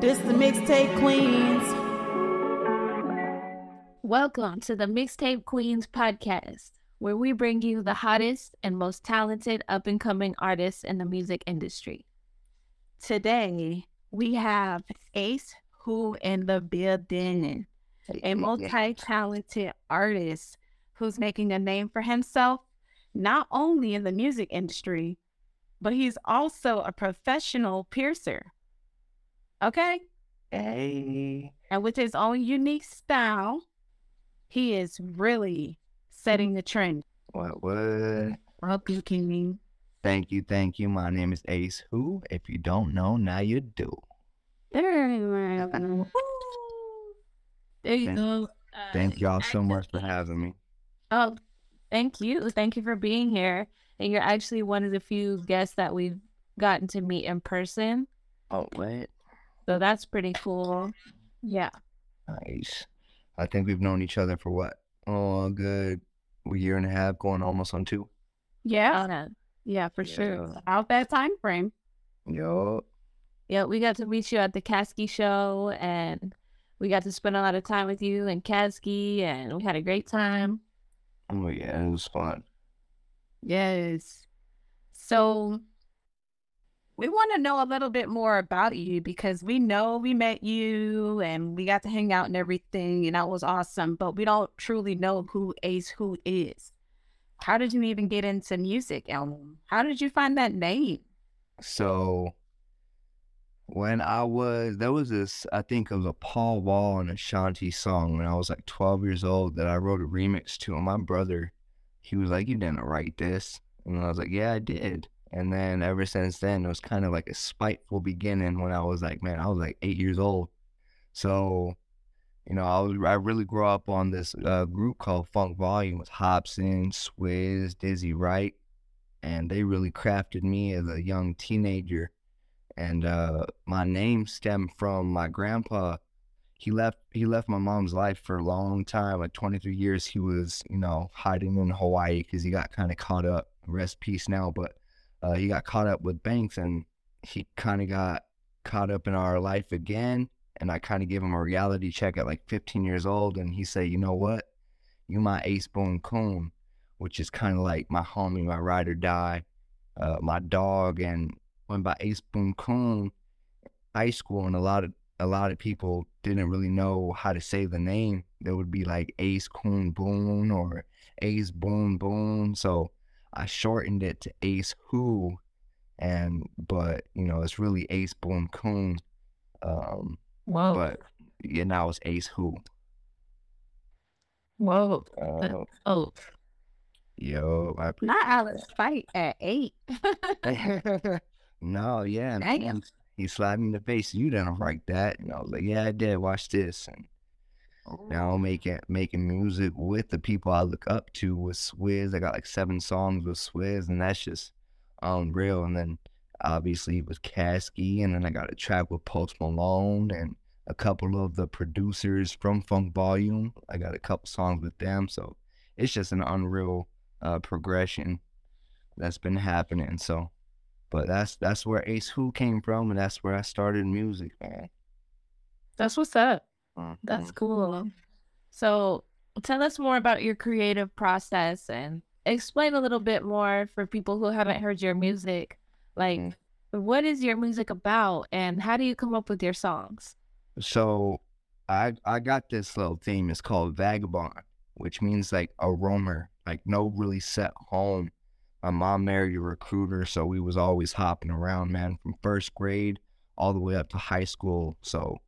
This is the mixtape queens. Welcome to the Mixtape Queens podcast, where we bring you the hottest and most talented up and coming artists in the music industry. Today we have Ace Who in the building, a multi-talented artist who's making a name for himself, not only in the music industry, but he's also a professional piercer. Okay? Hey. And with his own unique style, he is really setting the trend. What what? Welcome, King. Thank you, thank you. My name is Ace Who. If you don't know, now you do. There you Thank- go. Thank uh, y'all so much for having me. Oh, thank you. Thank you for being here. And you're actually one of the few guests that we've gotten to meet in person. Oh, what? So that's pretty cool. Yeah. Nice. I think we've known each other for what? Oh, good. a good year and a half, going almost on two. Yeah, Uh, yeah, for sure. Out that time frame. Yo. yeah, we got to meet you at the Caskey show and we got to spend a lot of time with you and Caskey and we had a great time. Oh yeah, it was fun. Yes. So we want to know a little bit more about you because we know we met you and we got to hang out and everything, and that was awesome. But we don't truly know who Ace Who is. How did you even get into music, Elm? How did you find that name? So when I was there was this I think it was a Paul Wall and Ashanti song when I was like 12 years old that I wrote a remix to and my brother he was like you didn't write this and I was like yeah I did and then ever since then it was kind of like a spiteful beginning when I was like man I was like 8 years old so you know I was I really grew up on this uh, group called Funk Volume with Hopsin, Swizz, Dizzy Wright and they really crafted me as a young teenager and uh, my name stemmed from my grandpa. He left. He left my mom's life for a long time, like 23 years. He was, you know, hiding in Hawaii because he got kind of caught up. Rest peace now, but uh, he got caught up with banks, and he kind of got caught up in our life again. And I kind of gave him a reality check at like 15 years old, and he said, "You know what? You my ace boon coon, which is kind of like my homie, my ride or die, uh, my dog, and went by Ace Boon Coon high school and a lot of a lot of people didn't really know how to say the name. There would be like Ace Coon Boon or Ace Boon Boon. So I shortened it to Ace Who and but you know it's really Ace Boon Coon. Um Whoa. but yeah now it's Ace Who. Whoa. Uh, Oh, yo, I Not Alex Fight at eight. no, yeah. and Damn. he- He slapped me in the face. You didn't write that. And I was like, yeah, I did. Watch this. And now making making music with the people I look up to with Swizz. I got like seven songs with Swizz, and that's just unreal. And then obviously with Caskey, and then I got a track with Post Malone and a couple of the producers from Funk Volume. I got a couple songs with them, so it's just an unreal uh, progression that's been happening. So, but that's that's where Ace Who came from, and that's where I started music, man. that's what's up. Mhm. That's cool. So tell us more about your creative process and explain a little bit more for people who haven't heard your music. Like, Mhm. what is your music about and how do you come up with your songs? So I I got this little theme. It's called vagabond, which means like a roamer, like no really set home. My mom married a recruiter, so we was always hopping around, man, from first grade all the way up to high school. So,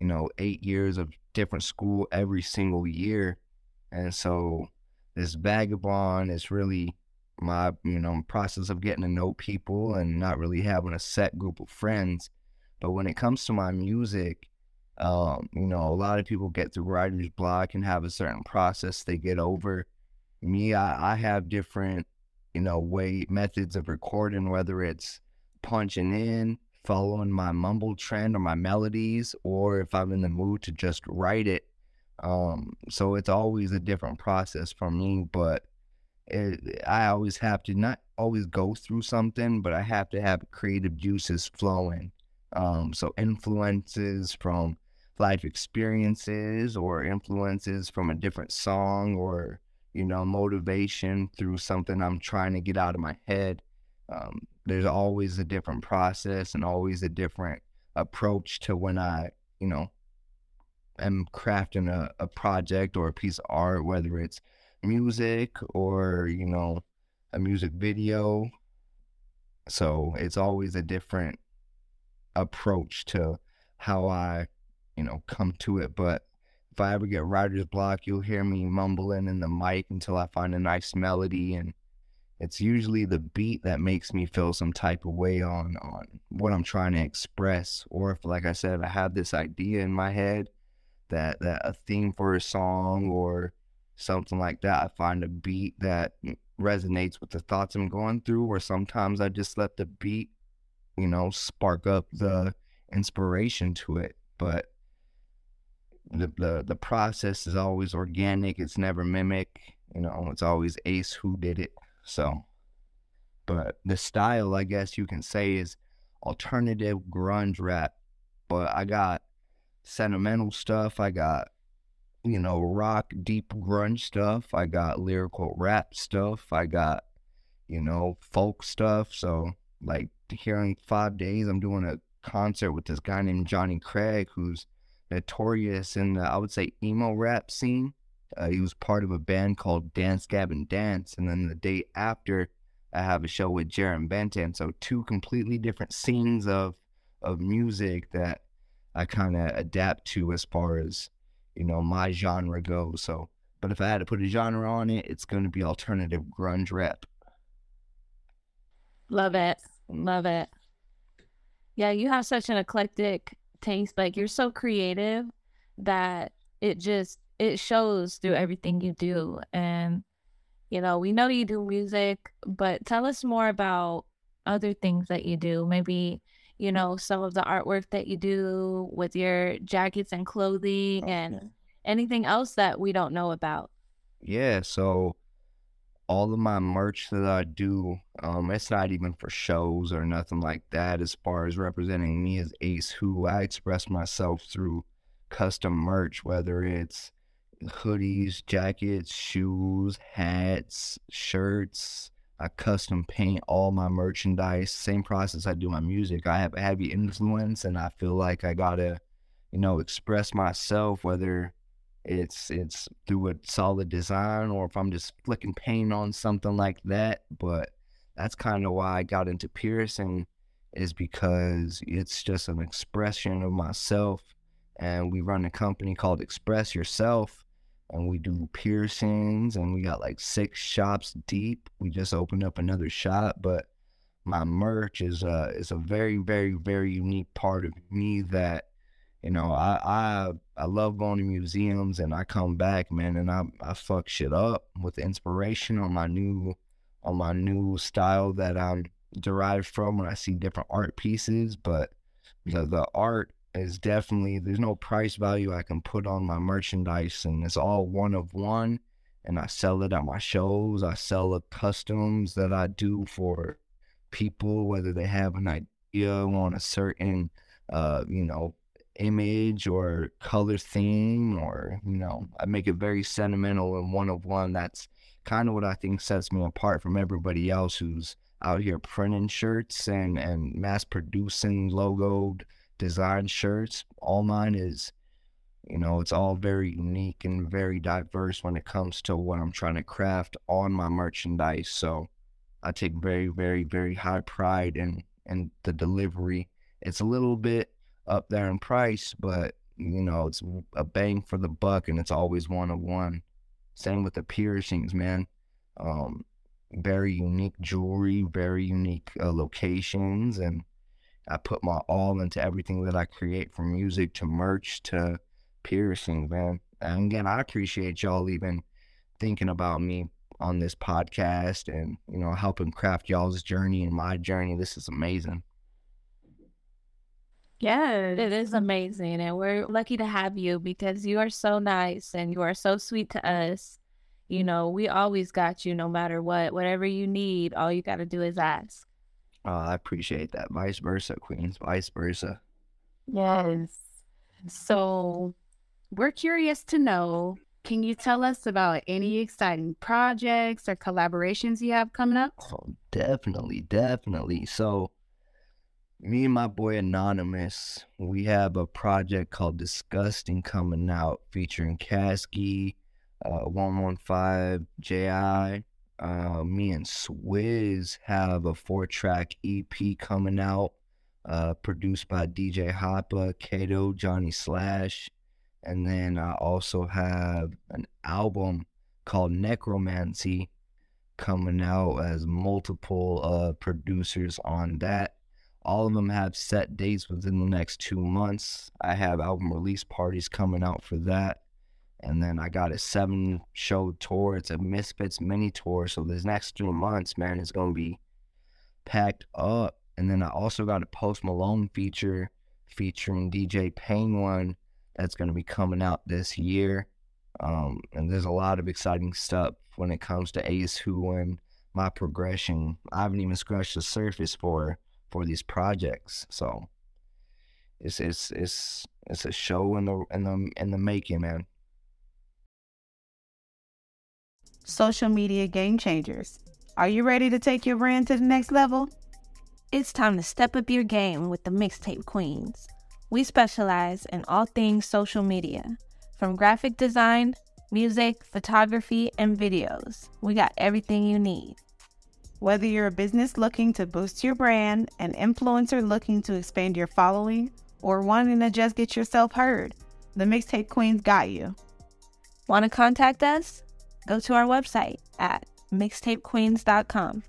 you know, eight years of different school every single year. And so this vagabond is really my, you know, process of getting to know people and not really having a set group of friends. But when it comes to my music, um, you know, a lot of people get through writer's block and have a certain process they get over. Me, I, I have different, you know, way methods of recording, whether it's punching in, following my mumble trend or my melodies, or if I'm in the mood to just write it. Um, so it's always a different process for me, but it, I always have to not always go through something, but I have to have creative juices flowing Um, so influences from life experiences or influences from a different song or you know motivation through something I'm trying to get out of my head. Um, there's always a different process and always a different approach to when I you know am crafting a, a project or a piece of art, whether it's music or you know a music video. So it's always a different approach to how I, you know, come to it. But if I ever get writer's block, you'll hear me mumbling in the mic until I find a nice melody and it's usually the beat that makes me feel some type of way on on what I'm trying to express. Or if like I said, I have this idea in my head that that a theme for a song or something like that, I find a beat that resonates with the thoughts I'm going through, or sometimes I just let the beat, you know, spark up the inspiration to it. But the the, the process is always organic, it's never mimic, you know, it's always Ace who did it. So but the style I guess you can say is alternative grunge rap. But I got sentimental stuff, I got you know, rock, deep grunge stuff. I got lyrical rap stuff. I got, you know, folk stuff. So, like, here in five days, I'm doing a concert with this guy named Johnny Craig, who's notorious in the, I would say, emo rap scene. Uh, he was part of a band called Dance Gavin Dance. And then the day after, I have a show with Jarren Benton. So, two completely different scenes of, of music that I kind of adapt to as far as you know, my genre goes. So, but if I had to put a genre on it, it's going to be alternative grunge rap. Love it. Love it. Yeah, you have such an eclectic taste. Like you're so creative that it just it shows through everything you do. And you know, we know you do music, but tell us more about other things that you do. Maybe you know, some of the artwork that you do with your jackets and clothing okay. and anything else that we don't know about. Yeah, so all of my merch that I do, um, it's not even for shows or nothing like that. As far as representing me as Ace, who I express myself through custom merch, whether it's hoodies, jackets, shoes, hats, shirts, I custom paint all my merchandise. Same process I do my music. I have a heavy influence and I feel like I gotta, you know, express myself, whether it's it's through a solid design or if I'm just flicking paint on something like that. But that's kind of why I got into piercing is because it's just an expression of myself. And we run a company called Express Yourself and we do piercings and we got like six shops deep. We just opened up another shop, but my merch is uh is a very very very unique part of me that you know I I I love going to museums and I come back man and I I fuck shit up with inspiration on my new on my new style that I'm derived from when I see different art pieces, but the the art is definitely there's no price value I can put on my merchandise and it's all one of one and I sell it at my shows. I sell the customs that I do for people whether they have an idea on a certain uh you know image or color theme or you know I make it very sentimental and one of one that's kind of what I think sets me apart from everybody else who's out here printing shirts and and mass producing logoed design shirts. All mine is, you know, it's all very unique and very diverse when it comes to what I'm trying to craft on my merchandise. So I take very, very, very high pride in in the delivery. It's a little bit up there in price, but you know, it's a bang for the buck and it's always one of one. Same with the piercings, man. Um, very unique jewelry, very unique uh, locations, and I put my all into everything that I create from music to merch to piercing, man. And again, I appreciate y'all even thinking about me on this podcast and, you know, helping craft y'all's journey and my journey. This is amazing. Yeah, it is amazing. And we're lucky to have you because you are so nice and you are so sweet to us. You know, we always got you no matter what. Whatever you need, all you got to do is ask. Uh, I appreciate that. Vice versa, Queens. Vice versa. Yes. So we're curious to know can you tell us about any exciting projects or collaborations you have coming up? Oh, definitely, definitely. So, me and my boy Anonymous, we have a project called Disgusting coming out featuring Caskey, uh, 115 JI. Uh, me and Swizz have a four track EP coming out, uh, produced by DJ Hoppa, Kato, Johnny Slash. And then I also have an album called Necromancy coming out as multiple uh, producers on that. All of them have set dates within the next two months. I have album release parties coming out for that. And then I got a seven show tour. It's a Misfits mini tour. So this next two months, man, it's going to be packed up. And then I also got a Post Malone feature featuring DJ Penguin that's going to be coming out this year. Um, and there's a lot of exciting stuff when it comes to Ace Who and my progression. I haven't even scratched the surface for for these projects. So it's it's it's it's a show in the in the in the making, man. Social media game changers. Are you ready to take your brand to the next level? It's time to step up your game with the Mixtape Queens. We specialize in all things social media, from graphic design, music, photography, and videos. We got everything you need. Whether you're a business looking to boost your brand, an influencer looking to expand your following, or wanting to just get yourself heard, the Mixtape Queens got you. Want to contact us? Go to our website at mixtapequeens.com.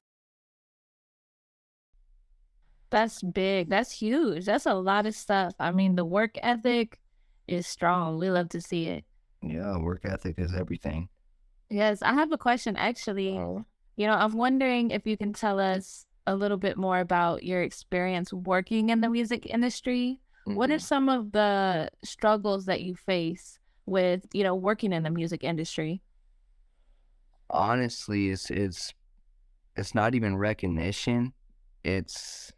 That's big. That's huge. That's a lot of stuff. I mean, the work ethic is strong. We love to see it. Yeah, work ethic is everything. Yes, I have a question actually. Oh. You know, I'm wondering if you can tell us a little bit more about your experience working in the music industry. What are Mhm. some of the struggles that you face with, you know, working in the music industry? Honestly it's it's it's not even recognition it's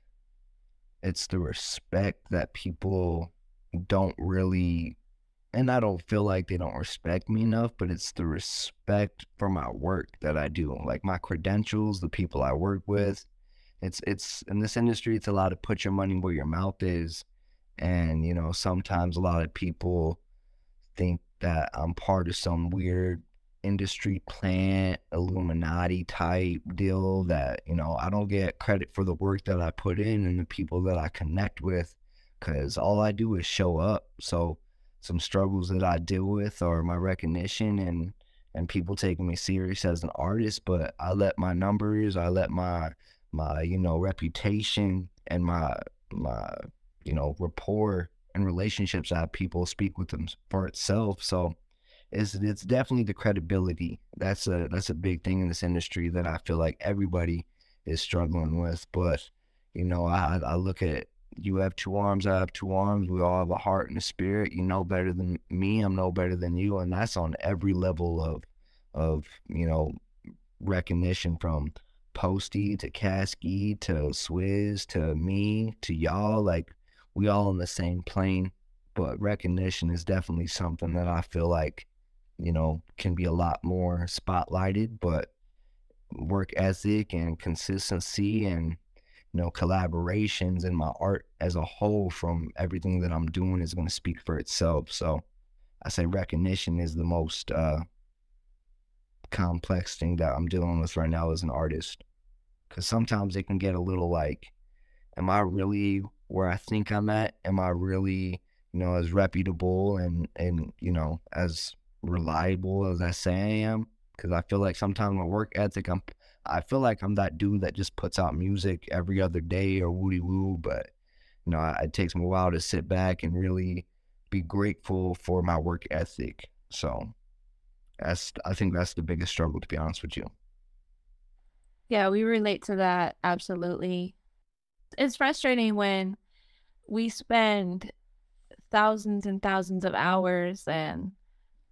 it's the respect that people don't really and I don't feel like they don't respect me enough, but it's the respect for my work that I do. Like my credentials, the people I work with. It's it's in this industry it's a lot of put your money where your mouth is. And, you know, sometimes a lot of people think that I'm part of some weird industry plant, Illuminati type deal that, you know, I don't get credit for the work that I put in and the people that I connect with because all I do is show up. So, some struggles that I deal with are my recognition and and people taking me serious as an artist, but I let my numbers, I let my my you know reputation and my my you know rapport and relationships I have people speak with them for itself. So it's it's definitely the credibility. That's a that's a big thing in this industry that I feel like everybody is struggling with. But you know, I I look at you have two arms, I have two arms. We all have a heart and a spirit. You know better than me. I'm no better than you, and that's on every level of of you know recognition from Posty to Caskey to Swizz to me to y'all. Like we all in the same plane, but recognition is definitely something that I feel like you know can be a lot more spotlighted. But work ethic and consistency and you know collaborations and my art as a whole from everything that I'm doing is going to speak for itself. So I say recognition is the most uh, complex thing that I'm dealing with right now as an artist. Because sometimes it can get a little like, am I really where I think I'm at? Am I really, you know, as reputable and and you know as reliable as I say I am? Because I feel like sometimes my work ethic, I'm I feel like I'm that dude that just puts out music every other day or woody woo, but you know, I- it takes me a while to sit back and really be grateful for my work ethic. So that's I think that's the biggest struggle to be honest with you. Yeah, we relate to that absolutely. It's frustrating when we spend thousands and thousands of hours and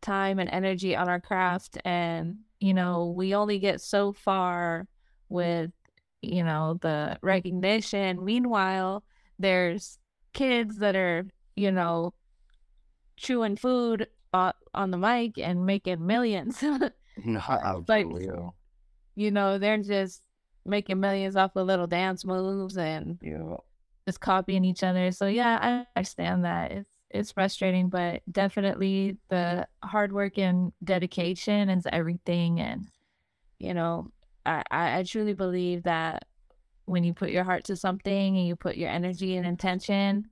time and energy on our craft and you know, we only get so far with you know, the recognition. Meanwhile, there's kids that are, you know, chewing food on the mic and making millions. Not like, you know, they're just making millions off of little dance moves and Yeah. just copying each other. So yeah, I understand that. It's it's frustrating, but definitely the hard work and dedication is everything. And you know, I, I truly believe that when you put your heart to something and you put your energy and intention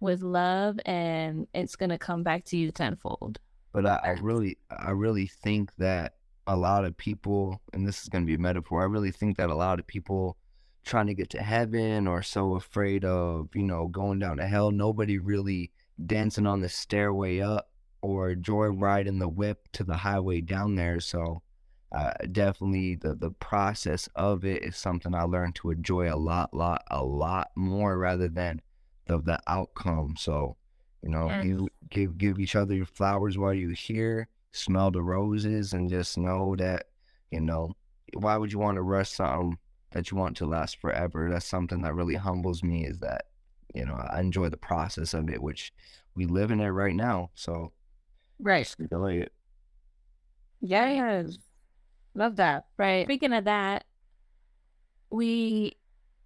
with love and it's gonna come back to you tenfold. But I, I really I really think that a lot of people and this is gonna be a metaphor, I really think that a lot of people trying to get to heaven or so afraid of, you know, going down to hell, nobody really dancing on the stairway up or joyriding the whip to the highway down there. So uh, definitely the the process of it is something I learned to enjoy a lot, lot, a lot more rather than the the outcome. So you know, Yes. give give give each other your flowers while you're here. Smell the roses and just know that you know why would you want to rush something that you want to last forever? That's something that really humbles me. Is that you know I enjoy the process of it, which we live in it right now. So Right. enjoy it. Yes. Love that. Right. Speaking of that, we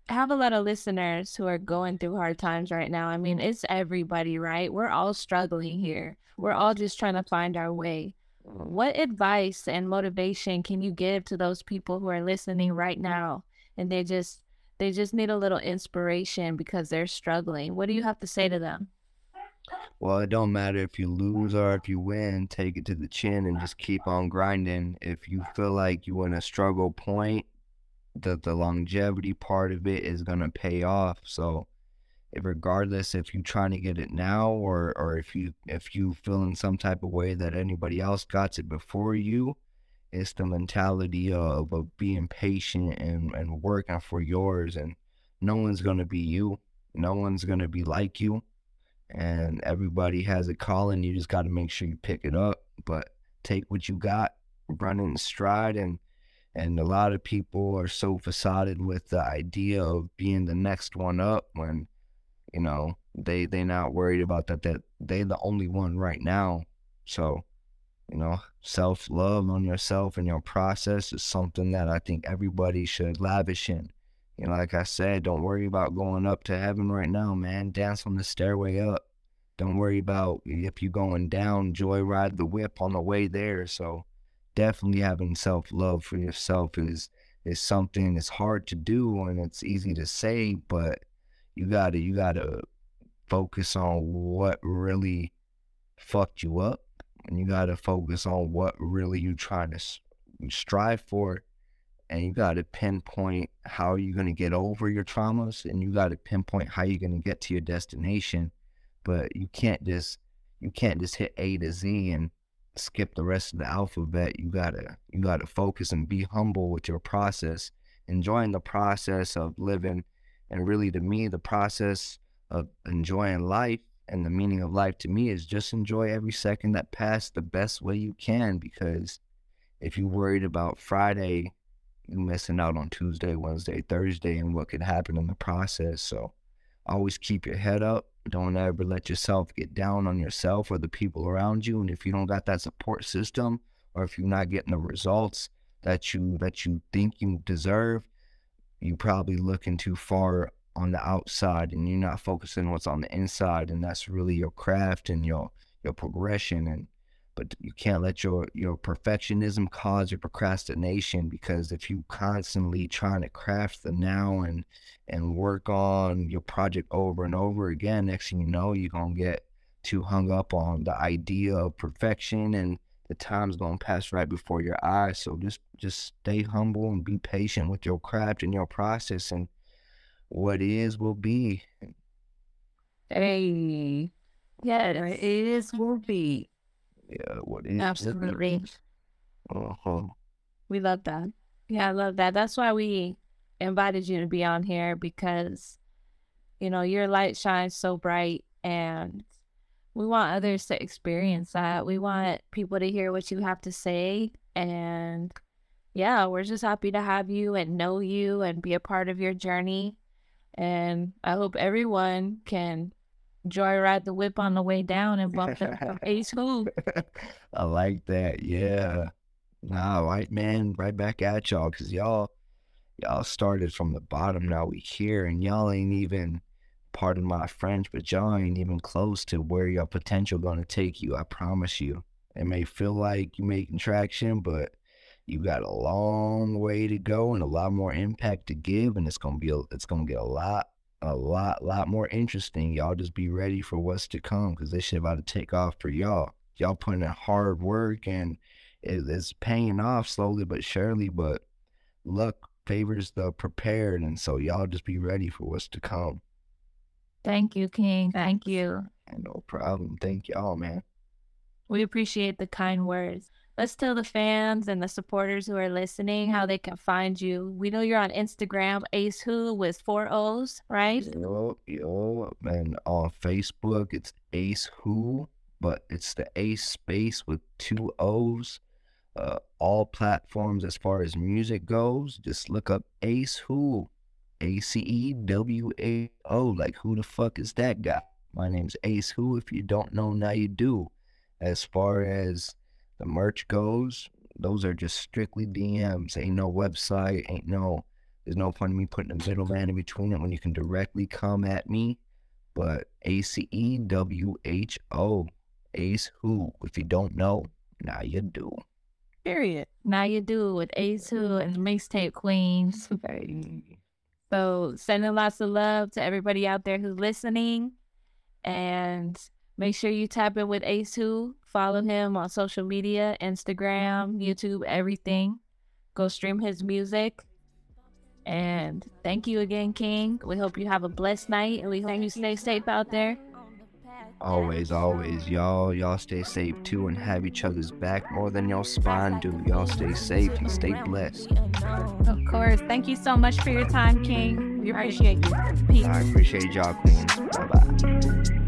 have a lot of listeners who are going through hard times right now. I mean, it's everybody, right? We're all struggling here. We're all just trying to find our way. Mm. What advice and motivation can you give to those people who are listening right now and they're just they just need a little inspiration because they're struggling? What do you have to say to them? Well, it don't matter if you lose or if you win, take it to the chin and just keep on grinding. If you feel like you in a struggle point, the the longevity part of it is gonna pay off. So regardless if you're trying to get it now or or if you if you feel in some type of way that anybody else got it before you, it's the mentality of, of being patient and, and working for yours and no one's gonna be you. No one's gonna be like you and everybody has a calling. You just got to make sure you pick it up, but take what you got, run in stride, and and a lot of people are so facaded with the idea of being the next one up when you know they they not worried about that that they the only one right now. So you know self love on yourself and your process is something that I think everybody should lavish in. You know, like I said, don't worry about going up to heaven right now, man. Dance on the stairway up. Don't worry about if you're going down, joyride the whip on the way there. So definitely having self love for yourself is is something it's hard to do and it's easy to say, but you gotta you gotta focus on what really fucked you up and you gotta focus on what really you trying to strive for and you got to pinpoint how you're going to get over your traumas and you got to pinpoint how you're going to get to your destination but you can't just you can't just hit a to z and skip the rest of the alphabet. You got to you got to focus and be humble with your process enjoying the process of living and really to me the process of enjoying life and the meaning of life to me is just enjoy every second that passed the best way you can because if you're worried about friday you missing out on Tuesday, Wednesday, Thursday, and what could happen in the process. So always keep your head up. Don't ever let yourself get down on yourself or the people around you. And if you don't got that support system, or if you're not getting the results that you that you think you deserve, you probably looking too far on the outside and you're not focusing what's on the inside. And that's really your craft and your your progression and but you can't let your your perfectionism cause your procrastination because if you constantly trying to craft the now and and work on your project over and over again next thing you know you're gonna get too hung up on the idea of perfection and the time's gonna pass right before your eyes so just just stay humble and be patient with your craft and your process and what is will be Hey. Yes. It is will be. yeah what is Absolutely. uh-huh. We love that. Yeah, I love that. That's why we invited you to be on here because, you know, your light shines so bright and we want others to experience that. We want people to hear what you have to say and yeah, we're just happy to have you and know you and be a part of your journey. And I hope everyone can joyride the whip on the way down and bump the Ace Who. I like that. Yeah. Nah, right, man. Right back at y'all, cause y'all, y'all started from the bottom. Now we here, and y'all ain't even, pardon my French, but y'all ain't even close to where your potential gonna take you. I promise you. It may feel like you making traction, but you got a long way to go and a lot more impact to give, and it's gonna be a, it's gonna get a lot a lot, lot more interesting. Y'all just be ready for what's to come because this shit about to take off for y'all. Y'all putting in hard work and it, it's paying off slowly but surely. But luck favors the prepared, and so y'all just be ready for what's to come. Thank you, King. Thank you. No problem. Thank y'all, man. We appreciate the kind words let's tell the fans and the supporters who are listening how they can find you. We know you're on Instagram, Ace Who with four O's, right? Yo, yo, and on Facebook it's Ace Who, but it's the Ace space with two O's. Uh, all platforms as far as music goes, just look up Ace Who, A C E W A O. Like who the fuck is that guy? My name's Ace Who. If you don't know, now you do. As far as the merch goes, those are just strictly DMs. Ain't no website, ain't no, there's no point in me putting a middleman in between it when you can directly come at me. But A C E W H O, Ace Who. If you don't know, now you do. Period. Now you do with Ace Who and Mixtape Queens. So sending lots of love to everybody out there who's listening. And make sure you tap in with Ace Who Follow him on social media, Instagram, YouTube, everything. Go stream his music. And thank you again, King. We hope you have a blessed night and we hope you stay safe out there. Always, always. Y'all, y'all stay safe too and have each other's back more than your spine do. Y'all stay safe and stay blessed. Of course. Thank you so much for your time, King. We appreciate you. Peace. I appreciate y'all, Queens. Bye bye.